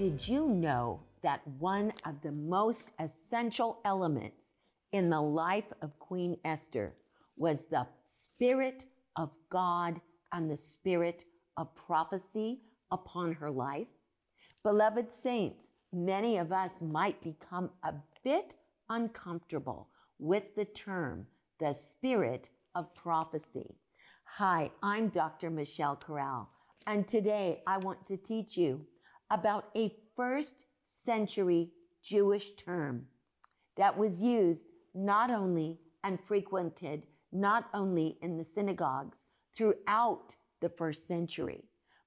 Did you know that one of the most essential elements in the life of Queen Esther was the Spirit of God and the Spirit of prophecy upon her life? Beloved saints, many of us might become a bit uncomfortable with the term the Spirit of prophecy. Hi, I'm Dr. Michelle Corral, and today I want to teach you about a first century Jewish term that was used not only and frequented not only in the synagogues throughout the first century,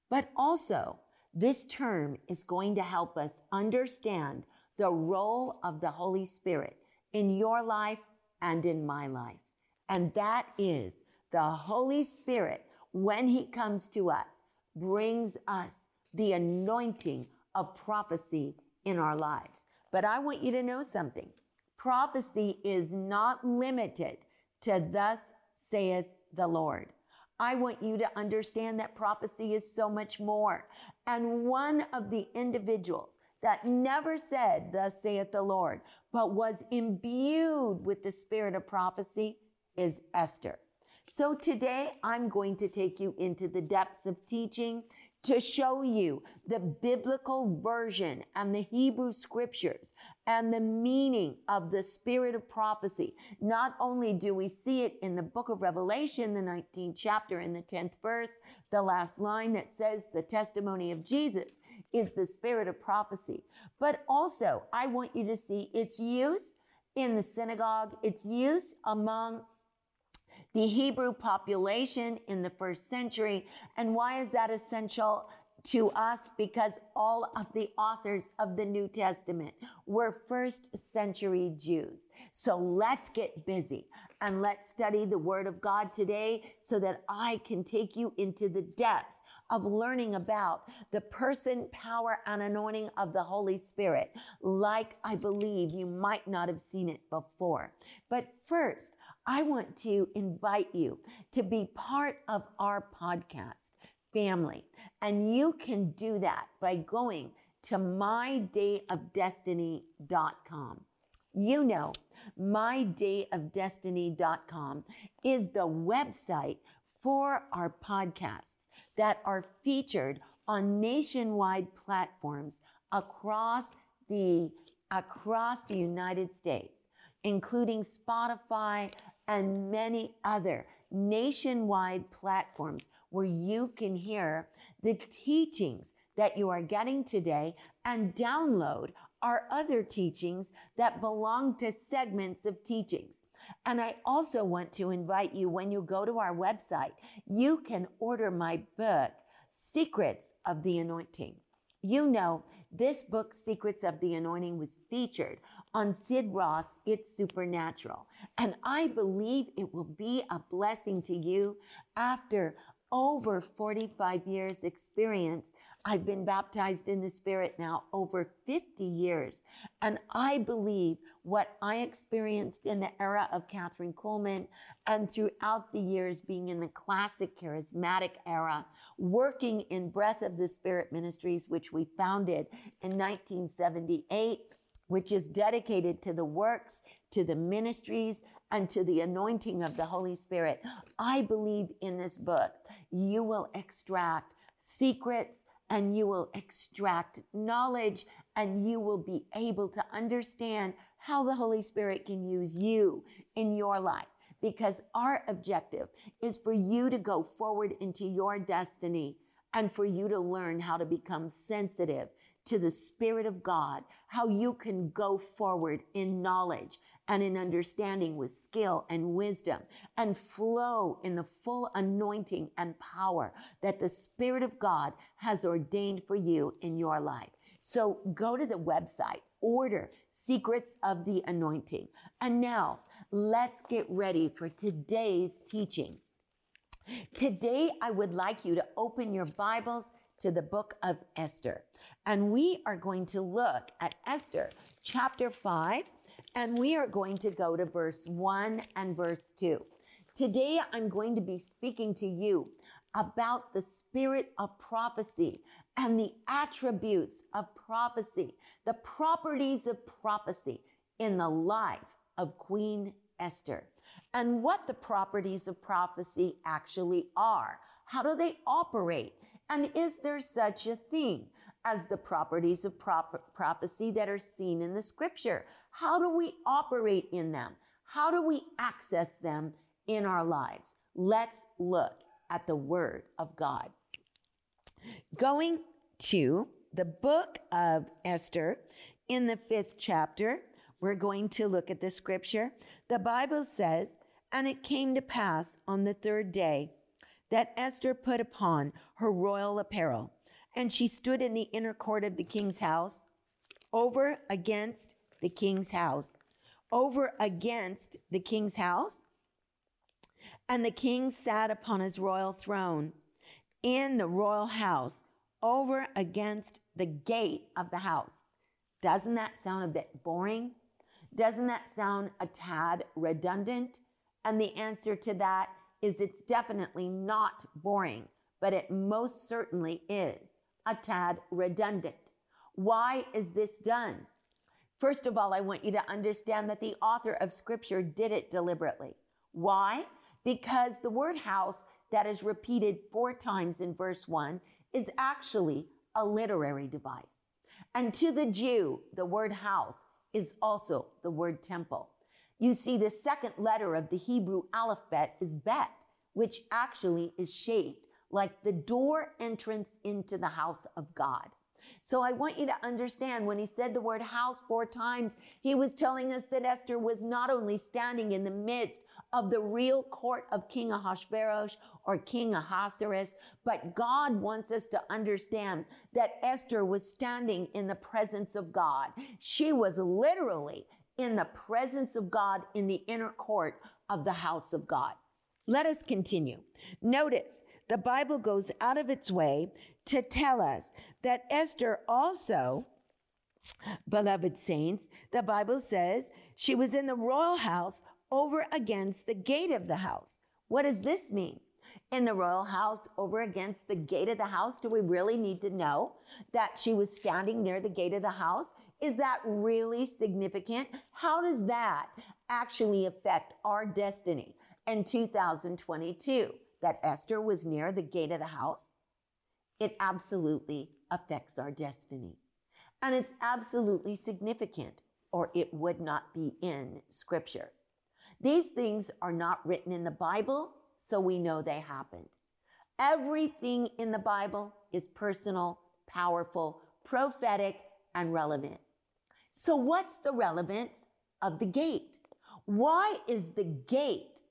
but also this term is going to help us understand the role of the Holy Spirit in your life and in my life. And that is the Holy Spirit, when he comes to us, brings us the anointing of prophecy in our lives. But I want you to know something. Prophecy is not limited to thus saith the Lord. I want you to understand that prophecy is so much more. And one of the individuals that never said, thus saith the Lord, but was imbued with the spirit of prophecy is Esther. So today I'm going to take you into the depths of teaching to show you the biblical version and the Hebrew scriptures and the meaning of the spirit of prophecy. Not only do we see it in the book of Revelation, the 19th chapter in the 10th verse, the last line that says the testimony of Jesus is the spirit of prophecy, but also I want you to see its use in the synagogue, its use among the Hebrew population in the first century. And why is that essential? to us because all of the authors of the New Testament were first century Jews. So let's get busy and let's study the Word of God today so that I can take you into the depths of learning about the person, power, and anointing of the Holy Spirit, like I believe you might not have seen it before. But first, I want to invite you to be part of our podcast family. And you can do that by going to mydayofdestiny.com. You know, mydayofdestiny.com is the website for our podcasts that are featured on nationwide platforms across the, across the United States, including Spotify and many other nationwide platforms where you can hear the teachings that you are getting today and download our other teachings that belong to segments of teachings. And I also want to invite you when you go to our website, you can order my book, Secrets of the Anointing. You know, this book, Secrets of the Anointing, was featured on Sid Roth's It's Supernatural. And I believe it will be a blessing to you after over 45 years experience. I've been baptized in the spirit now over 50 years. And I believe what I experienced in the era of Kathryn Kuhlman and throughout the years being in the classic charismatic era, working in Breath of the Spirit Ministries, which we founded in 1978 which is dedicated to the works, to the ministries, and to the anointing of the Holy Spirit. I believe in this book, you will extract secrets and you will extract knowledge and you will be able to understand how the Holy Spirit can use you in your life. Because our objective is for you to go forward into your destiny and for you to learn how to become sensitive to the Spirit of God, how you can go forward in knowledge and in understanding with skill and wisdom and flow in the full anointing and power that the Spirit of God has ordained for you in your life. So go to the website, order Secrets of the Anointing. And now let's get ready for today's teaching. Today, I would like you to open your Bibles to the book of Esther. And we are going to look at Esther chapter 5, and we are going to go to verse 1 and verse 2. Today, I'm going to be speaking to you about the spirit of prophecy and the attributes of prophecy, the properties of prophecy in the life of Queen Esther, and what the properties of prophecy actually are. How do they operate? And is there such a thing as the properties of prop- prophecy that are seen in the scripture? How do we operate in them? How do we access them in our lives? Let's look at the word of God. Going to the book of Esther in the fifth chapter, we're going to look at the scripture. The Bible says, And it came to pass on the third day that Esther put upon her royal apparel, and she stood in the inner court of the king's house, over against the king's house, over against the king's house. And the king sat upon his royal throne in the royal house over against the gate of the house. Doesn't that sound a bit boring? Doesn't that sound a tad redundant? And the answer to that is it's definitely not boring, but it most certainly is a tad redundant. Why is this done? First of all, I want you to understand that the author of scripture did it deliberately. Why? Because the word house that is repeated four times in verse one is actually a literary device. And to the Jew, the word house is also the word temple. You see, the second letter of the Hebrew alphabet is bet, which actually is shaped like the door entrance into the house of God. So I want you to understand when he said the word house four times, he was telling us that Esther was not only standing in the midst of the real court of King Ahasuerus or King Ahasuerus, but God wants us to understand that Esther was standing in the presence of God. She was literally in the presence of God in the inner court of the house of God. Let us continue. Notice the Bible goes out of its way to tell us that Esther also, beloved saints, the Bible says she was in the royal house over against the gate of the house. What does this mean? In the royal house over against the gate of the house, do we really need to know that she was standing near the gate of the house? Is that really significant? How does that actually affect our destiny in 2022? That Esther was near the gate of the house? It absolutely affects our destiny. And it's absolutely significant, or it would not be in Scripture. These things are not written in the Bible, so we know they happened. Everything in the Bible is personal, powerful, prophetic, and relevant. So, what's the relevance of the gate? Why is the gate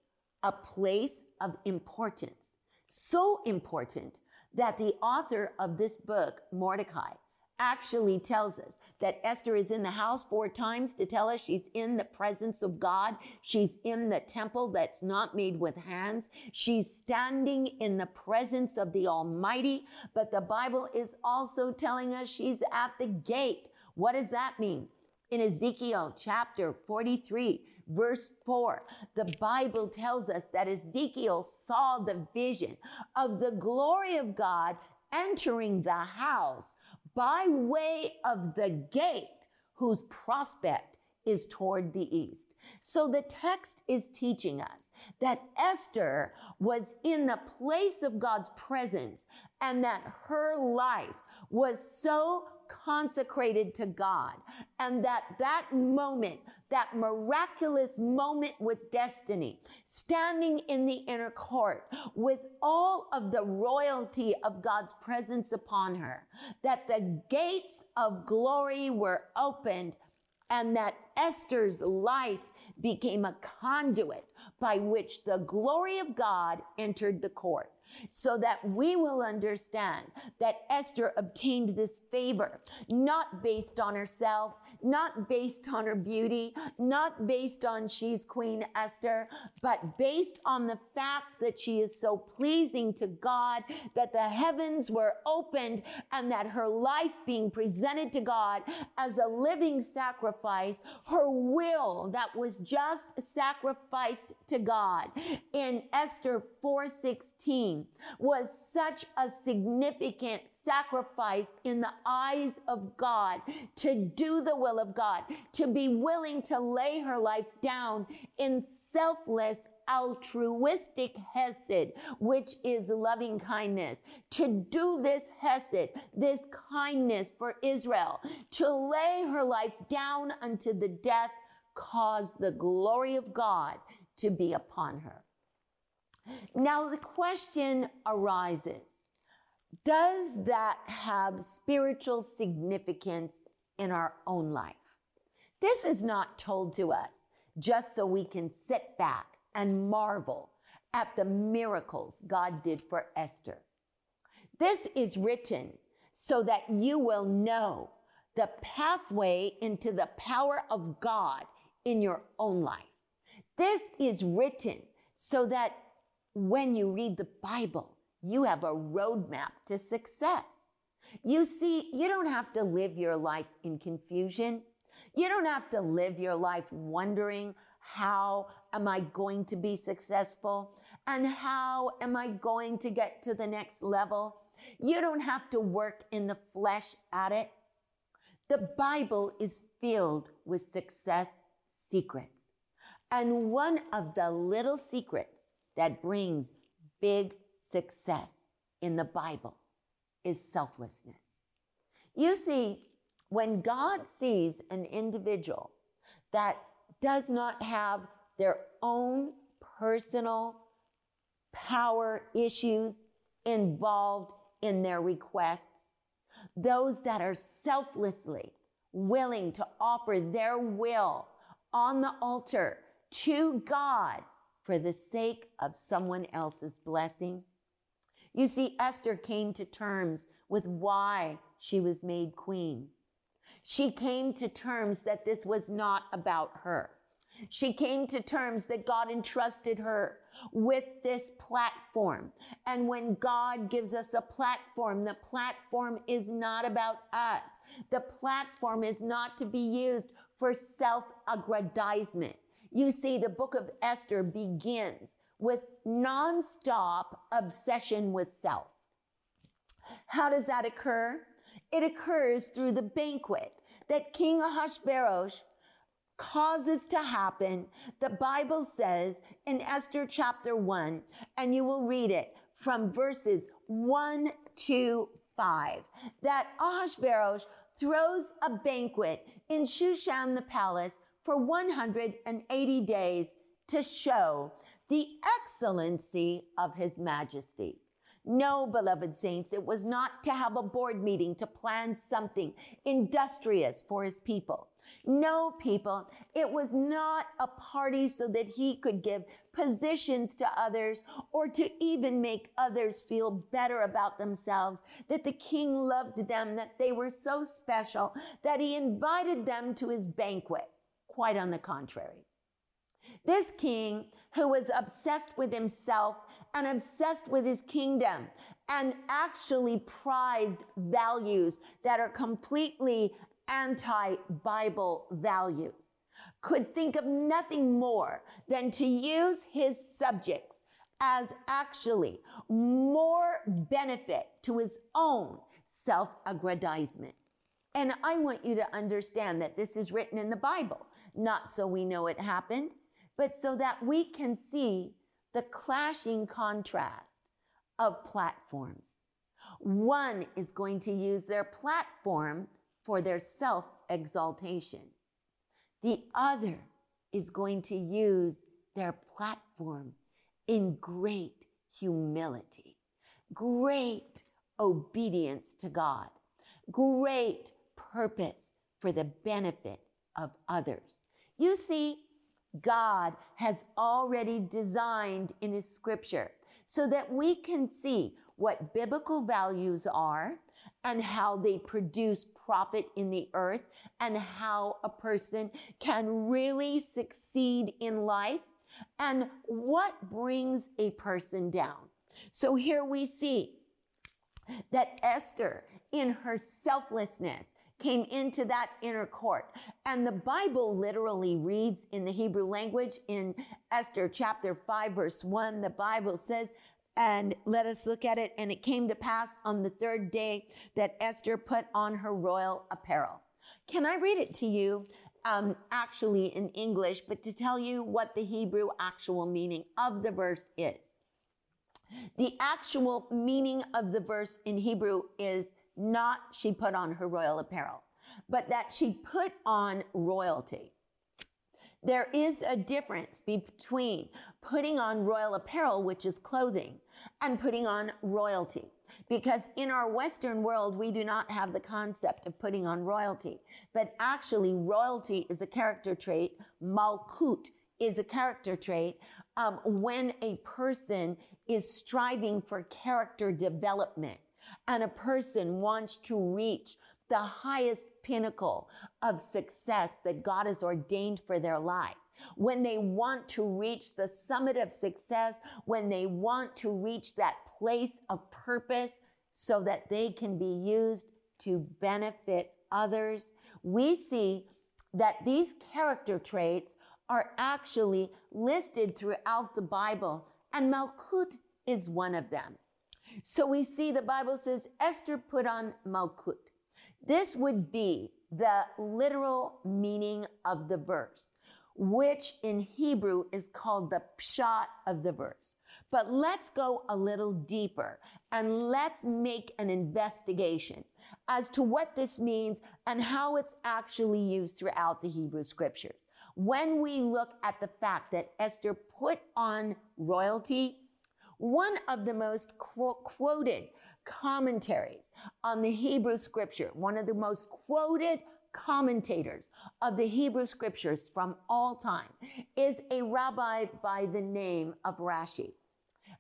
a place of importance? So important that the author of this book, Mordecai, actually tells us that Esther is in the house four times to tell us she's in the presence of God. She's in the temple that's not made with hands. She's standing in the presence of the Almighty. But the Bible is also telling us she's at the gate. What does that mean? In Ezekiel chapter 43, verse 4, the Bible tells us that Ezekiel saw the vision of the glory of God entering the house by way of the gate whose prospect is toward the east. So the text is teaching us that Esther was in the place of God's presence and that her life was so consecrated to God. And that that moment, that miraculous moment with destiny, standing in the inner court with all of the royalty of God's presence upon her, that the gates of glory were opened and that Esther's life became a conduit by which the glory of God entered the court so that we will understand that Esther obtained this favor, not based on herself, not based on her beauty, not based on she's Queen Esther, but based on the fact that she is so pleasing to God, that the heavens were opened, and that her life being presented to God as a living sacrifice, her will that was just sacrificed to God in Esther 4:16 was such a significant sacrifice in the eyes of God to do the will of God, to be willing to lay her life down in selfless altruistic hesed, which is loving kindness. To do this hesed, this kindness for Israel, to lay her life down unto the death, caused the glory of God to be upon her. Now the question arises Does that have spiritual significance in our own life? This is not told to us just so we can sit back and marvel at the miracles God did for Esther. This is written so that you will know the pathway into the power of God in your own life. This is written so that when you read the Bible, you have a roadmap to success. You see, you don't have to live your life in confusion. You don't have to live your life wondering how am I going to be successful and how am I going to get to the next level. You don't have to work in the flesh at it. The Bible is filled with success secrets. And one of the little secrets that brings big success in the Bible is selflessness. You see, when God sees an individual that does not have their own personal power issues involved in their requests, those that are selflessly willing to offer their will on the altar to God for the sake of someone else's blessing. You see, Esther came to terms with why she was made queen. She came to terms that this was not about her. She came to terms that God entrusted her with this platform. And when God gives us a platform, the platform is not about us. The platform is not to be used for self aggrandizement. You see, the book of Esther begins with nonstop obsession with self. How does that occur? It occurs through the banquet that King Ahasuerus causes to happen. The Bible says in Esther chapter 1, and you will read it from verses 1 to 5, that Ahasuerus throws a banquet in Shushan the palace for 180 days to show the excellency of his majesty. No, beloved saints, it was not to have a board meeting to plan something industrious for his people. No, people, it was not a party so that he could give positions to others or to even make others feel better about themselves, that the king loved them, that they were so special, that he invited them to his banquet. Quite on the contrary. This king, who was obsessed with himself and obsessed with his kingdom and actually prized values that are completely anti Bible values, could think of nothing more than to use his subjects as actually more benefit to his own self aggrandizement. And I want you to understand that this is written in the Bible not so we know it happened, but so that we can see the clashing contrast of platforms. One is going to use their platform for their self exaltation. The other is going to use their platform in great humility, great obedience to God, great purpose for the benefit of others. You see, God has already designed in his scripture so that we can see what biblical values are and how they produce profit in the earth and how a person can really succeed in life and what brings a person down. So here we see that Esther, in her selflessness, came into that inner court. And the Bible literally reads in the Hebrew language in Esther chapter 5, verse 1, the Bible says, and let us look at it. And it came to pass on the third day that Esther put on her royal apparel. Can I read it to you? Um, actually in English, but to tell you what the Hebrew actual meaning of the verse is. The actual meaning of the verse in Hebrew is not she put on her royal apparel, but that she put on royalty. There is a difference between putting on royal apparel, which is clothing, and putting on royalty. Because in our Western world, we do not have the concept of putting on royalty. But actually, royalty is a character trait. Malkut is a character trait. Um, when a person is striving for character development and a person wants to reach the highest pinnacle of success that God has ordained for their life. When they want to reach the summit of success, when they want to reach that place of purpose so that they can be used to benefit others, we see that these character traits are actually listed throughout the Bible, and Malkut is one of them. So we see the Bible says Esther put on Malkut. This would be the literal meaning of the verse, which in Hebrew is called the pshat of the verse. But let's go a little deeper and let's make an investigation as to what this means and how it's actually used throughout the Hebrew scriptures. When we look at the fact that Esther put on royalty, one of the most qu- quoted commentaries on the Hebrew scripture, one of the most quoted commentators of the Hebrew scriptures from all time is a rabbi by the name of Rashi.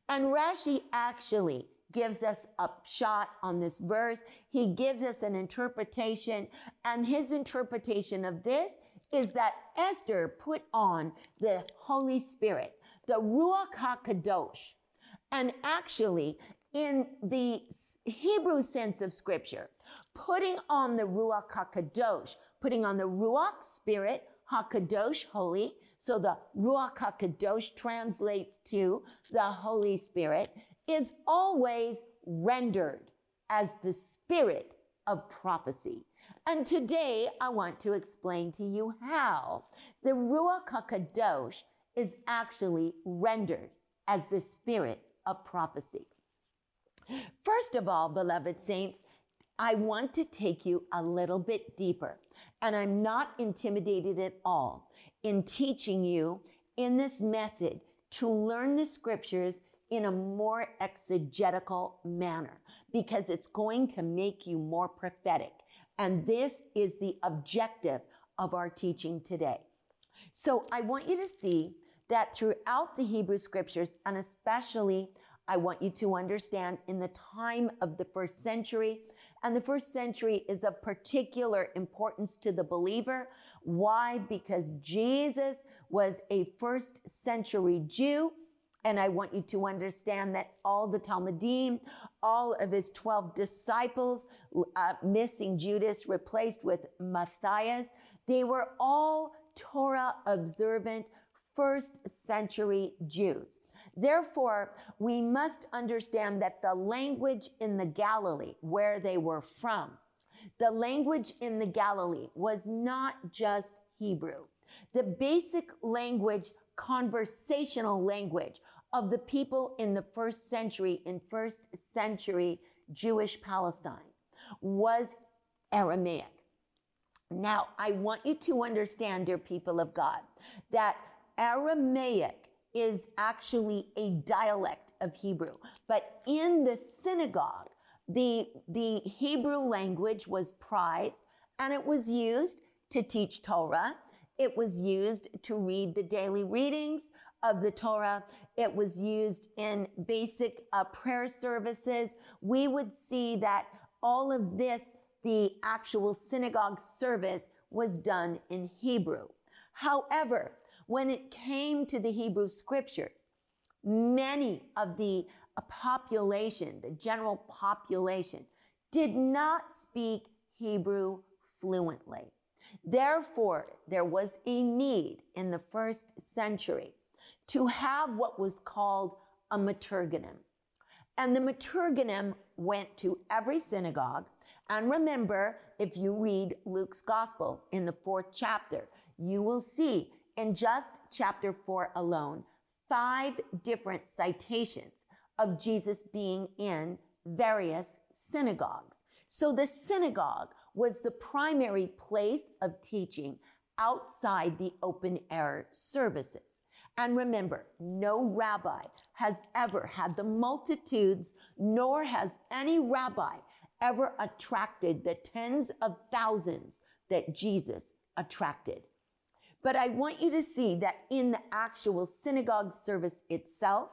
And Rashi actually gives us a shot on this verse. He gives us an interpretation and his interpretation of this is that Esther put on the Holy Spirit, the Ruach HaKadosh, and actually, in the Hebrew sense of scripture, putting on the Ruach HaKadosh, putting on the Ruach Spirit, HaKadosh, holy. So the Ruach HaKadosh translates to the Holy Spirit, is always rendered as the spirit of prophecy. And today I want to explain to you how the Ruach HaKadosh is actually rendered as the spirit of prophecy. First of all, beloved saints, I want to take you a little bit deeper, and I'm not intimidated at all in teaching you in this method to learn the scriptures in a more exegetical manner because it's going to make you more prophetic. And this is the objective of our teaching today. So I want you to see that throughout the Hebrew scriptures, and especially I want you to understand in the time of the first century, and the first century is of particular importance to the believer. Why? Because Jesus was a first century Jew. And I want you to understand that all the Talmidim, all of his 12 disciples, uh, missing Judas, replaced with Matthias, they were all Torah observant first century Jews. Therefore, we must understand that the language in the Galilee, where they were from, the language in the Galilee was not just Hebrew. The basic language, conversational language of the people in the first century, in first century Jewish Palestine, was Aramaic. Now, I want you to understand, dear people of God, that Aramaic is actually a dialect of Hebrew. But in the synagogue, the, the Hebrew language was prized and it was used to teach Torah. It was used to read the daily readings of the Torah. It was used in basic uh, prayer services. We would see that all of this, the actual synagogue service, was done in Hebrew. However, when it came to the Hebrew scriptures, many of the uh, population, the general population, did not speak Hebrew fluently. Therefore, there was a need in the first century to have what was called a maturganim. And the maturganim went to every synagogue. And remember, if you read Luke's gospel in the fourth chapter, you will see in just chapter four alone, five different citations of Jesus being in various synagogues. So the synagogue was the primary place of teaching outside the open air services. And remember, no rabbi has ever had the multitudes, nor has any rabbi ever attracted the tens of thousands that Jesus attracted. But I want you to see that in the actual synagogue service itself,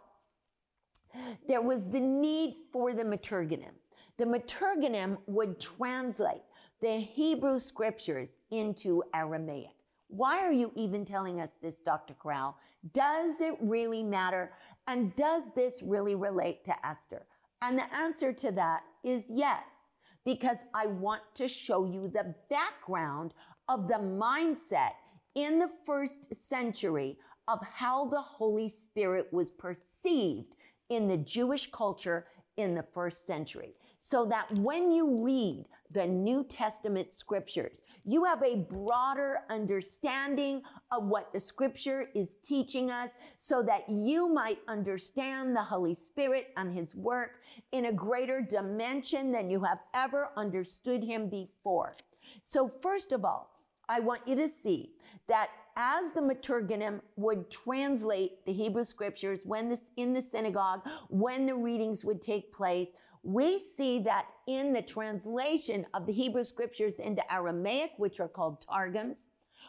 there was the need for the Maturganim. The Maturganim would translate the Hebrew scriptures into Aramaic. Why are you even telling us this, Dr. Corral? Does it really matter? And does this really relate to Esther? And the answer to that is yes, because I want to show you the background of the mindset in the first century of how the Holy Spirit was perceived in the Jewish culture in the first century. So that when you read the New Testament scriptures, you have a broader understanding of what the scripture is teaching us so that you might understand the Holy Spirit and his work in a greater dimension than you have ever understood him before. So first of all, I want you to see that as the Maturganim would translate the Hebrew scriptures when this in the synagogue, when the readings would take place, we see that in the translation of the Hebrew scriptures into Aramaic, which are called Targums,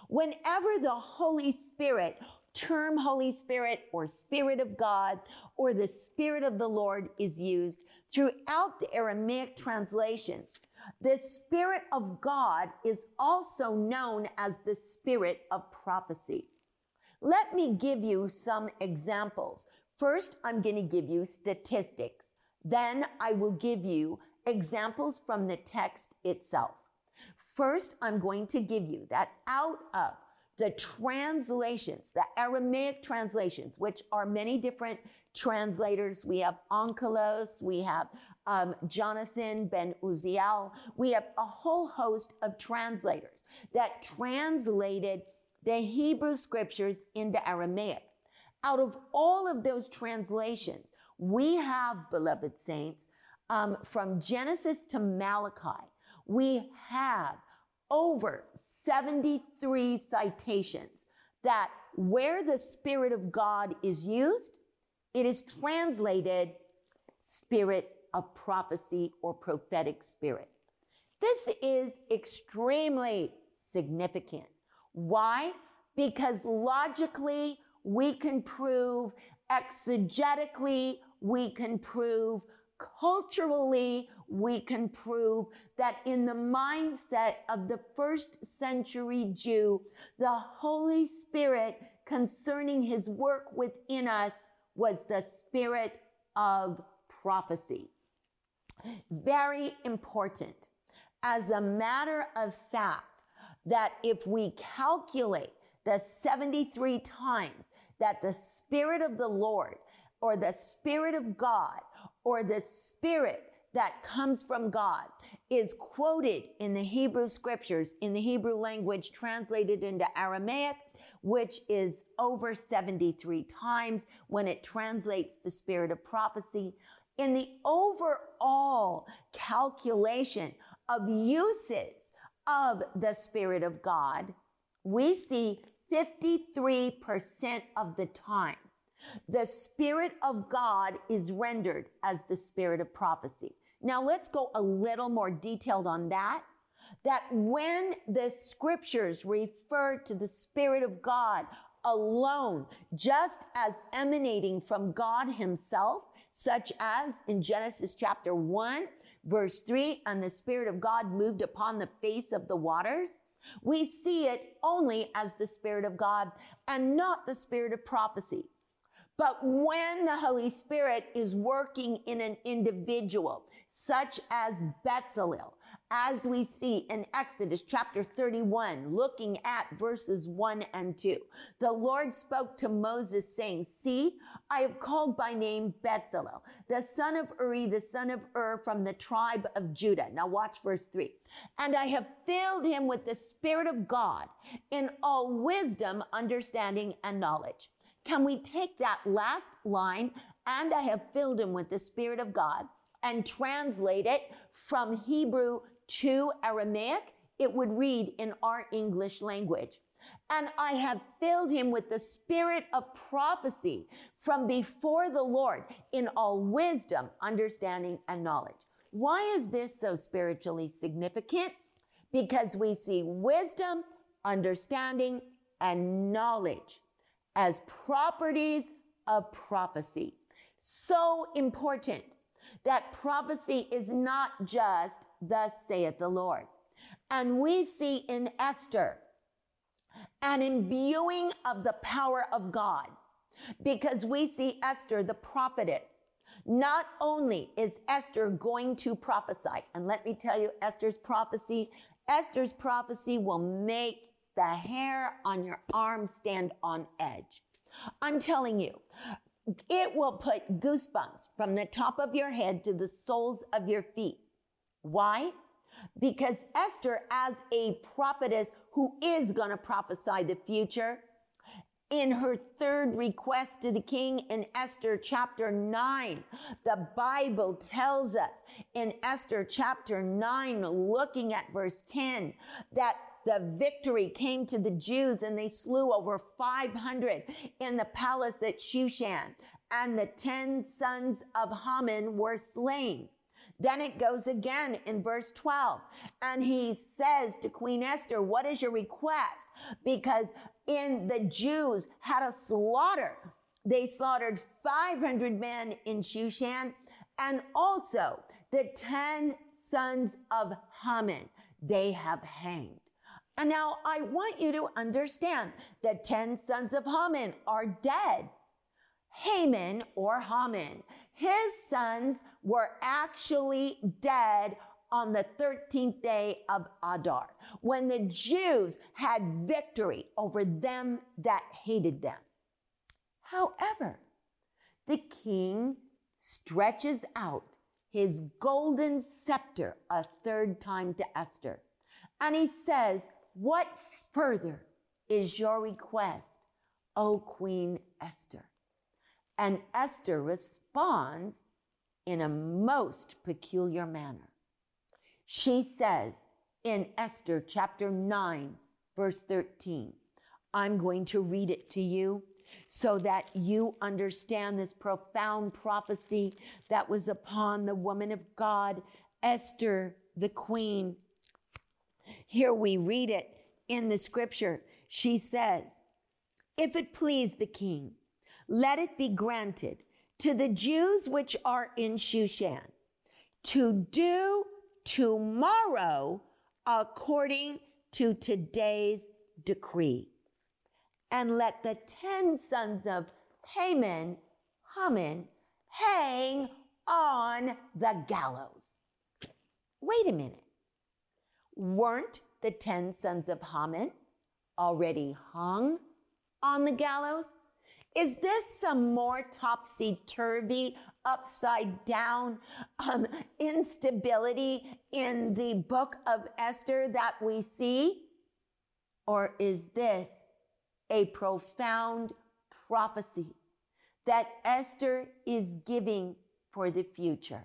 whenever the Holy Spirit, term Holy Spirit or Spirit of God or the Spirit of the Lord is used throughout the Aramaic translations, the Spirit of God is also known as the Spirit of prophecy. Let me give you some examples. First, I'm going to give you statistics. Then I will give you examples from the text itself. First, I'm going to give you that out of the translations, the Aramaic translations, which are many different translators. We have Onkelos, we have um, Jonathan ben Uzziel, we have a whole host of translators that translated the Hebrew scriptures into Aramaic. Out of all of those translations, we have, beloved saints, um, from Genesis to Malachi, we have over 73 citations that where the Spirit of God is used, it is translated spirit of prophecy or prophetic spirit. This is extremely significant. Why? Because logically, we can prove, exegetically, we can prove, culturally, we can prove that in the mindset of the first century Jew, the Holy Spirit concerning his work within us was the spirit of prophecy. Very important. As a matter of fact, that if we calculate the 73 times that the Spirit of the Lord or the Spirit of God or the Spirit that comes from God is quoted in the Hebrew scriptures, in the Hebrew language translated into Aramaic, which is over 73 times when it translates the spirit of prophecy. In the overall calculation of uses of the Spirit of God, we see 53% of the time the Spirit of God is rendered as the Spirit of prophecy. Now let's go a little more detailed on that. that when the scriptures refer to the Spirit of God alone, just as emanating from God Himself, such as in Genesis chapter 1, verse 3, and the Spirit of God moved upon the face of the waters, we see it only as the Spirit of God and not the Spirit of prophecy. But when the Holy Spirit is working in an individual, such as Bezalel, as we see in Exodus chapter 31, looking at verses 1 and 2. The Lord spoke to Moses, saying, See, I have called by name Bezalel, the son of Uri, the son of Ur, from the tribe of Judah. Now watch verse 3. And I have filled him with the Spirit of God in all wisdom, understanding, and knowledge. Can we take that last line, and I have filled him with the Spirit of God, and translate it from Hebrew to Aramaic, it would read in our English language. And I have filled him with the spirit of prophecy from before the Lord in all wisdom, understanding, and knowledge. Why is this so spiritually significant? Because we see wisdom, understanding, and knowledge as properties of prophecy. So important that prophecy is not just thus saith the Lord. And we see in Esther an imbuing of the power of God because we see Esther, the prophetess. Not only is Esther going to prophesy, and let me tell you, Esther's prophecy, Esther's prophecy will make the hair on your arm stand on edge. I'm telling you, it will put goosebumps from the top of your head to the soles of your feet. Why? Because Esther, as a prophetess who is going to prophesy the future, in her third request to the king in Esther chapter 9. The Bible tells us in Esther chapter 9, looking at verse 10, that the victory came to the Jews and they slew over 500 in the palace at Shushan. And the 10 sons of Haman were slain. Then it goes again in verse 12. And he says to Queen Esther, What is your request? Because in the Jews had a slaughter. They slaughtered 500 men in Shushan and also the 10 sons of Haman they have hanged. And now I want you to understand that 10 sons of Haman are dead. Haman or Haman, his sons were actually dead on the 13th day of Adar when the Jews had victory over them that hated them. However, the king stretches out his golden scepter a third time to Esther. And he says, what further is your request, O Queen Esther? And Esther responds in a most peculiar manner. She says in Esther chapter 9, verse 13, I'm going to read it to you so that you understand this profound prophecy that was upon the woman of God, Esther, the queen. Here we read it in the scripture. She says, If it please the king, let it be granted to the Jews which are in Shushan to do tomorrow according to today's decree. And let the ten sons of Haman, Haman, hang on the gallows. Wait a minute. Weren't the 10 sons of Haman already hung on the gallows? Is this some more topsy turvy, upside down um, instability in the book of Esther that we see? Or is this a profound prophecy that Esther is giving for the future?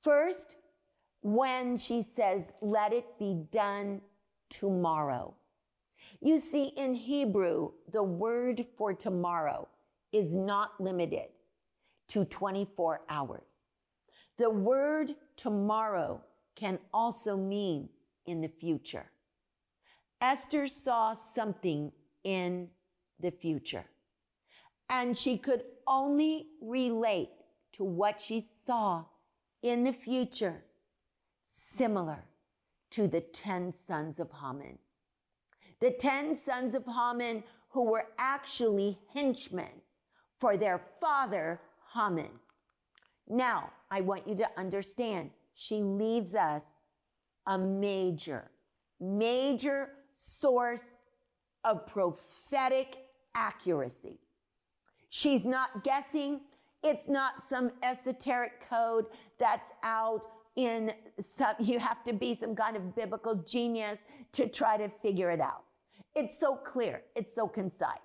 First, when she says, let it be done tomorrow. You see, in Hebrew, the word for tomorrow is not limited to 24 hours. The word tomorrow can also mean in the future. Esther saw something in the future. And she could only relate to what she saw in the future, similar to the 10 sons of Haman. The 10 sons of Haman who were actually henchmen for their father, Haman. Now, I want you to understand, she leaves us a major, major source of prophetic accuracy. She's not guessing. It's not some esoteric code that's out in some, you have to be some kind of biblical genius to try to figure it out. It's so clear. It's so concise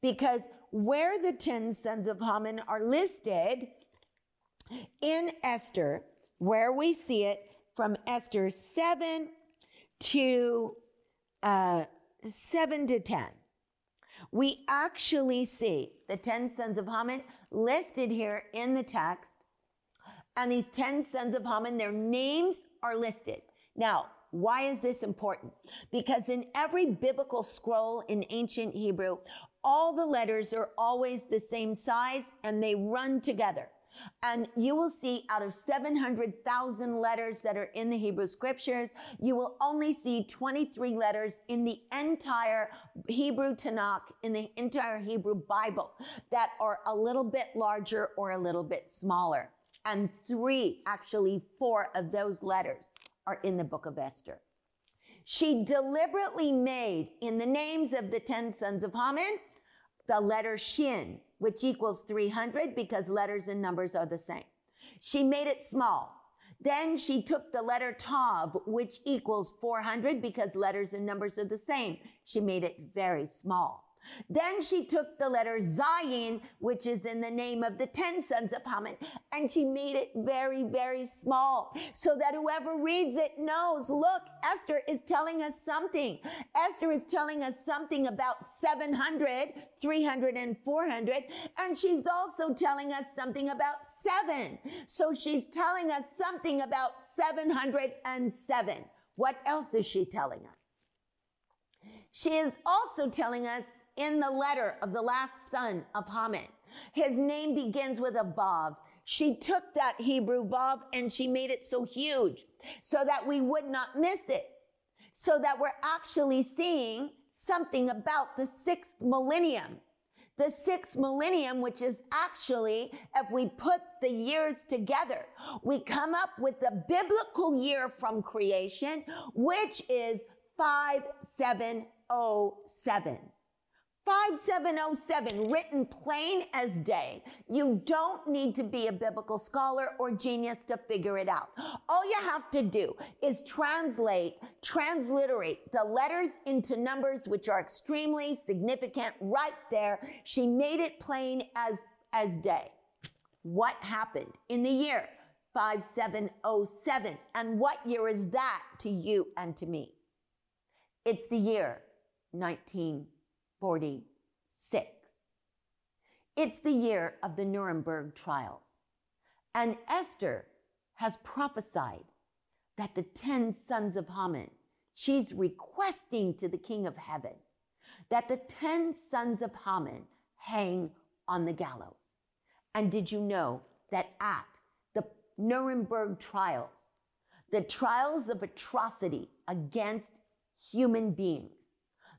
because where the 10 sons of Haman are listed in Esther, where we see it from Esther 7 to uh, 7 to 10, we actually see the 10 sons of Haman listed here in the text. And these 10 sons of Haman, their names are listed. Now, why is this important? Because in every biblical scroll in ancient Hebrew, all the letters are always the same size and they run together. And you will see out of 700,000 letters that are in the Hebrew scriptures, you will only see 23 letters in the entire Hebrew Tanakh, in the entire Hebrew Bible that are a little bit larger or a little bit smaller. And three, actually four of those letters are in the book of Esther. She deliberately made in the names of the 10 sons of Haman the letter Shin, which equals 300 because letters and numbers are the same. She made it small. Then she took the letter Tav, which equals 400 because letters and numbers are the same. She made it very small. Then she took the letter Zayin, which is in the name of the 10 sons of Haman, and she made it very, very small so that whoever reads it knows, look, Esther is telling us something. Esther is telling us something about 700, 300, and 400, and she's also telling us something about seven. So she's telling us something about 707. What else is she telling us? She is also telling us in the letter of the last son of Haman. His name begins with a Vav. She took that Hebrew Vav and she made it so huge so that we would not miss it. So that we're actually seeing something about the sixth millennium. The sixth millennium, which is actually, if we put the years together, we come up with the biblical year from creation, which is 5707. 5707, written plain as day. You don't need to be a biblical scholar or genius to figure it out. All you have to do is translate, transliterate the letters into numbers, which are extremely significant right there. She made it plain as, as day. What happened in the year 5707? And what year is that to you and to me? It's the year 19. 46. It's the year of the Nuremberg trials. And Esther has prophesied that the 10 sons of Haman, she's requesting to the king of heaven that the 10 sons of Haman hang on the gallows. And did you know that at the Nuremberg trials, the trials of atrocity against human beings,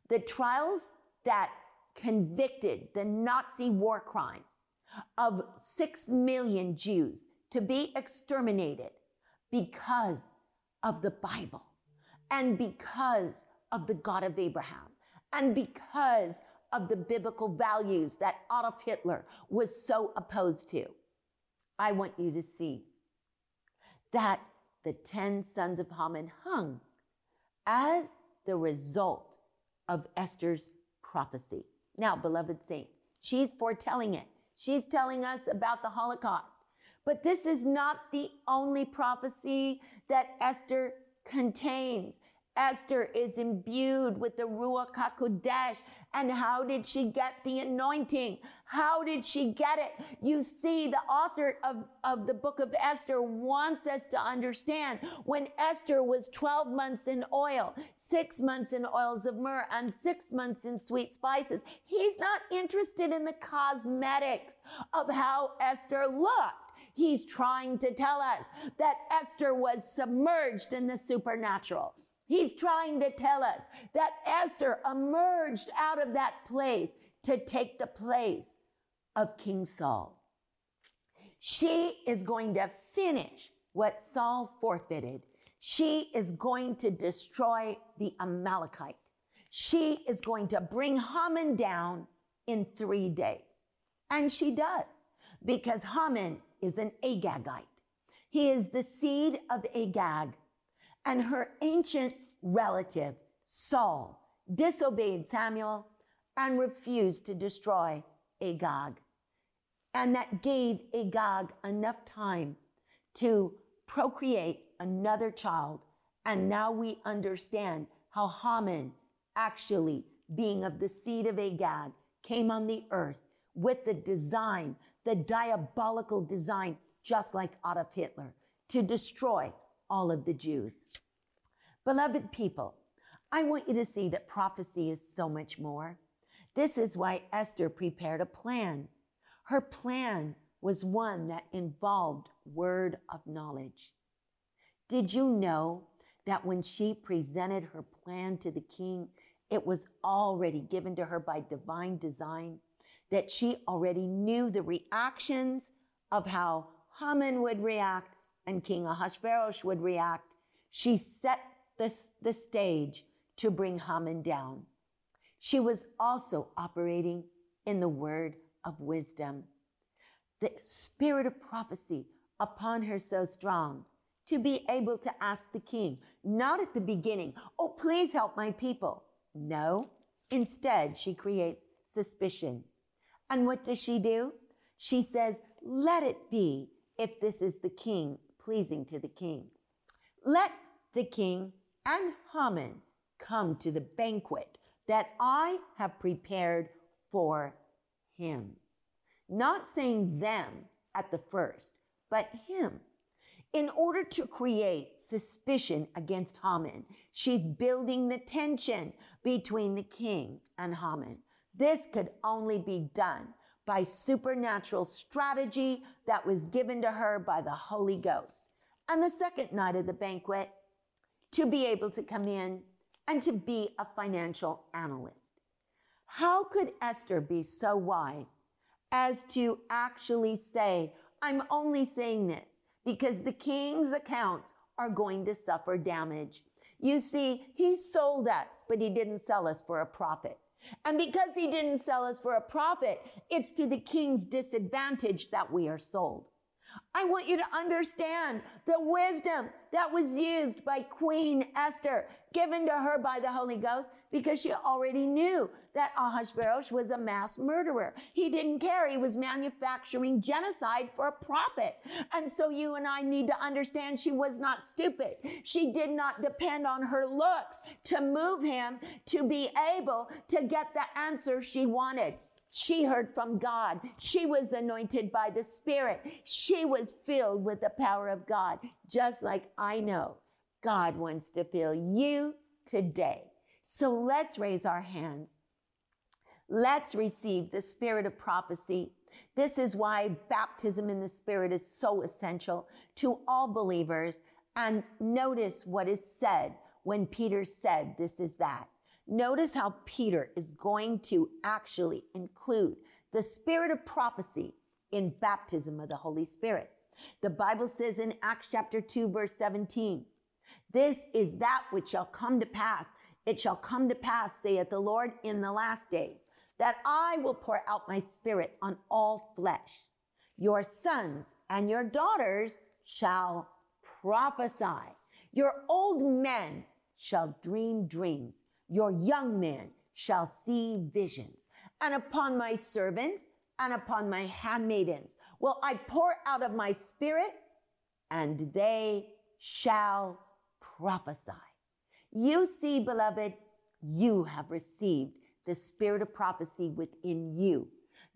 the trials that convicted the Nazi war crimes of six million Jews to be exterminated because of the Bible and because of the God of Abraham and because of the biblical values that Adolf Hitler was so opposed to. I want you to see that the 10 sons of Haman hung as the result of Esther's prophecy. Now, beloved saints, she's foretelling it. She's telling us about the Holocaust. But this is not the only prophecy that Esther contains. Esther is imbued with the Ruach HaKodesh. And how did she get the anointing? How did she get it? You see, the author of, of the book of Esther wants us to understand when Esther was 12 months in oil, six months in oils of myrrh, and six months in sweet spices, he's not interested in the cosmetics of how Esther looked. He's trying to tell us that Esther was submerged in the supernatural. He's trying to tell us that Esther emerged out of that place to take the place of King Saul. She is going to finish what Saul forfeited. She is going to destroy the Amalekite. She is going to bring Haman down in three days. And she does, because Haman is an Agagite. He is the seed of Agag, and her ancient relative, Saul, disobeyed Samuel and refused to destroy Agag. And that gave Agag enough time to procreate another child. And now we understand how Haman, actually being of the seed of Agag, came on the earth with the design, the diabolical design, just like Adolf Hitler, to destroy all of the Jews. Beloved people, I want you to see that prophecy is so much more. This is why Esther prepared a plan. Her plan was one that involved word of knowledge. Did you know that when she presented her plan to the king, it was already given to her by divine design? That she already knew the reactions of how Haman would react and King Ahasuerus would react. She set the, the stage to bring Haman down. She was also operating in the word of wisdom. The spirit of prophecy upon her so strong to be able to ask the king, not at the beginning, oh, please help my people. No, instead, she creates suspicion. And what does she do? She says, let it be if this is the king pleasing to the king. Let the king and Haman come to the banquet that I have prepared for him. Not saying them at the first, but him. In order to create suspicion against Haman, she's building the tension between the king and Haman. This could only be done by supernatural strategy that was given to her by the Holy Ghost. And the second night of the banquet, to be able to come in and to be a financial analyst. How could Esther be so wise as to actually say, I'm only saying this because the king's accounts are going to suffer damage. You see, he sold us, but he didn't sell us for a profit. And because he didn't sell us for a profit, it's to the king's disadvantage that we are sold. I want you to understand the wisdom that was used by Queen Esther, given to her by the Holy Ghost, because she already knew that Ahasuerus was a mass murderer. He didn't care. He was manufacturing genocide for a profit. And so you and I need to understand she was not stupid. She did not depend on her looks to move him to be able to get the answer she wanted. She heard from God. She was anointed by the Spirit. She was filled with the power of God, just like I know God wants to fill you today. So let's raise our hands. Let's receive the spirit of prophecy. This is why baptism in the Spirit is so essential to all believers. And notice what is said when Peter said, This is that. Notice how Peter is going to actually include the spirit of prophecy in baptism of the Holy Spirit. The Bible says in Acts chapter 2, verse 17, this is that which shall come to pass. It shall come to pass, saith the Lord, in the last days, that I will pour out my spirit on all flesh. Your sons and your daughters shall prophesy. Your old men shall dream dreams your young men shall see visions. And upon my servants and upon my handmaidens will I pour out of my spirit, and they shall prophesy. You see, beloved, you have received the spirit of prophecy within you.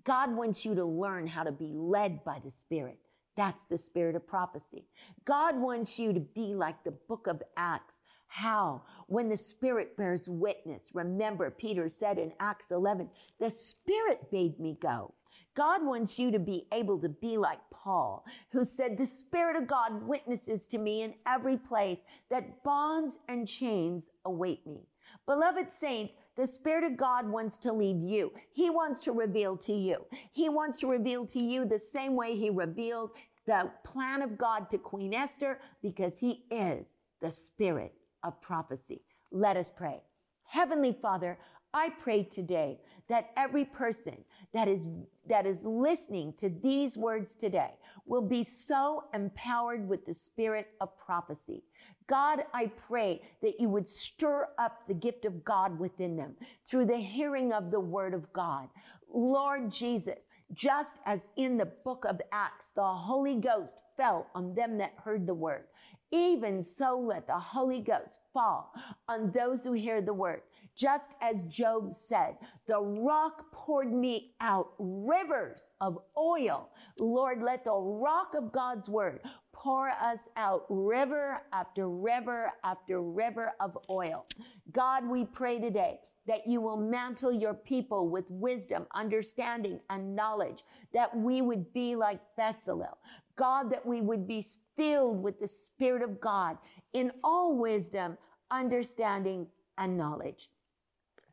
God wants you to learn how to be led by the Spirit. That's the spirit of prophecy. God wants you to be like the book of Acts. How? When the Spirit bears witness. Remember, Peter said in Acts 11, the Spirit bade me go. God wants you to be able to be like Paul, who said, The Spirit of God witnesses to me in every place that bonds and chains await me. Beloved saints, the Spirit of God wants to lead you. He wants to reveal to you. He wants to reveal to you the same way He revealed the plan of God to Queen Esther because He is the Spirit of prophecy. Let us pray. Heavenly Father, I pray today that every person that is, that is listening to these words today will be so empowered with the spirit of prophecy. God, I pray that you would stir up the gift of God within them through the hearing of the word of God. Lord Jesus, just as in the book of Acts, the Holy Ghost fell on them that heard the word. Even so, let the Holy Ghost fall on those who hear the word. Just as Job said, the rock poured me out rivers of oil. Lord, let the rock of God's word pour us out river after river after river of oil. God, we pray today that you will mantle your people with wisdom, understanding, and knowledge, that we would be like Bezalel. God, that we would be filled with the Spirit of God in all wisdom, understanding, and knowledge.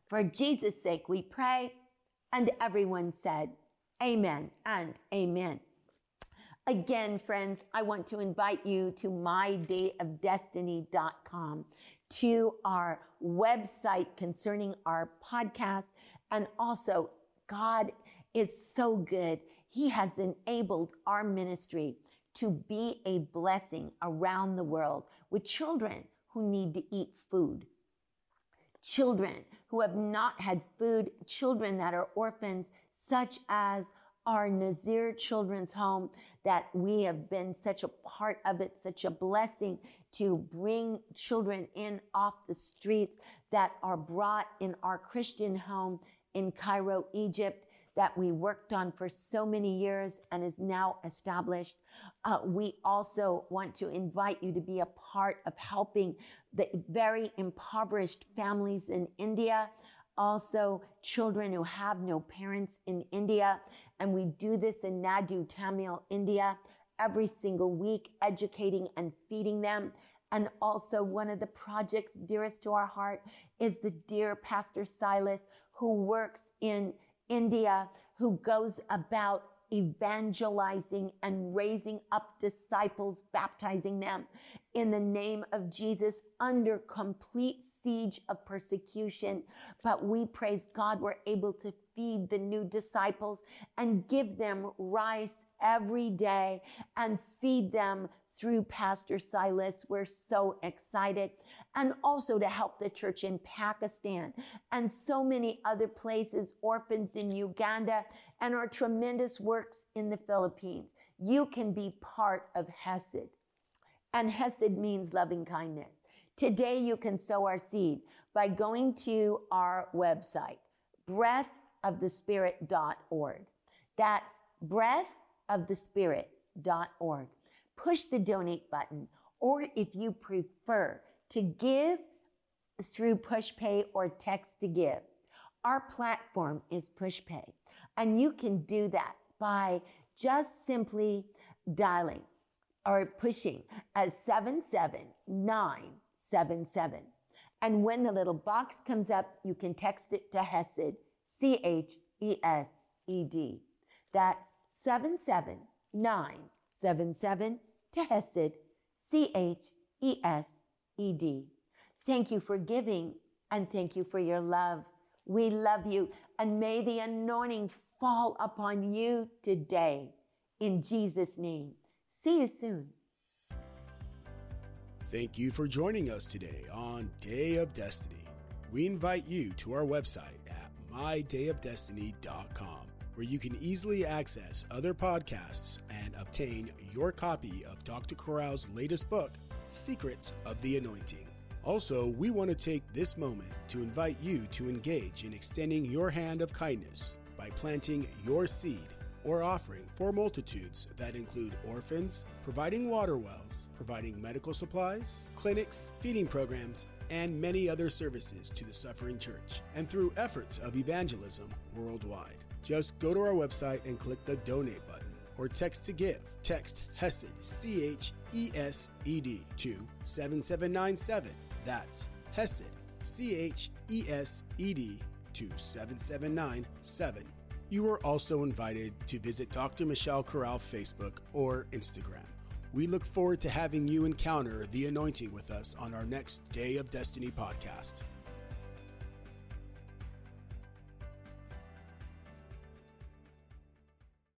For Jesus' sake, we pray. And everyone said, Amen and Amen. Again, friends, I want to invite you to mydayofdestiny.com, to our website concerning our podcast. And also, God is so good. He has enabled our ministry to be a blessing around the world with children who need to eat food children who have not had food, children that are orphans, such as our Nazir Children's Home, that we have been such a part of it, such a blessing to bring children in off the streets that are brought in our Christian home in Cairo, Egypt that we worked on for so many years and is now established. Uh, we also want to invite you to be a part of helping the very impoverished families in India, also children who have no parents in India. And we do this in Nadu, Tamil, India, every single week, educating and feeding them. And also one of the projects dearest to our heart is the dear Pastor Silas who works in India who goes about evangelizing and raising up disciples, baptizing them in the name of Jesus under complete siege of persecution. But we praise God, we're able to feed the new disciples and give them rice every day and feed them through Pastor Silas. We're so excited. And also to help the church in Pakistan and so many other places, orphans in Uganda, and our tremendous works in the Philippines. You can be part of Hesed. And Hesed means loving kindness. Today you can sow our seed by going to our website, breathofthespirit.org. That's breathofthespirit.org push the donate button, or if you prefer to give through PushPay or text to give, our platform is PushPay. And you can do that by just simply dialing or pushing a 77977. And when the little box comes up, you can text it to Hesed, C H E S E D. That's 77977 to Hesed, C H E S E D. Thank you for giving and thank you for your love. We love you and may the anointing fall upon you today. In Jesus' name. See you soon. Thank you for joining us today on Day of Destiny. We invite you to our website at mydayofdestiny.com where you can easily access other podcasts and obtain your copy of Dr. Corral's latest book, Secrets of the Anointing. Also, we want to take this moment to invite you to engage in extending your hand of kindness by planting your seed or offering for multitudes that include orphans, providing water wells, providing medical supplies, clinics, feeding programs, and many other services to the suffering church, and through efforts of evangelism worldwide. Just go to our website and click the donate button or text to give. Text HESED, C H E S E D, to 7797. That's HESED, C H E S E D, to 7797. You are also invited to visit Dr. Michelle Corral Facebook or Instagram. We look forward to having you encounter the anointing with us on our next Day of Destiny podcast.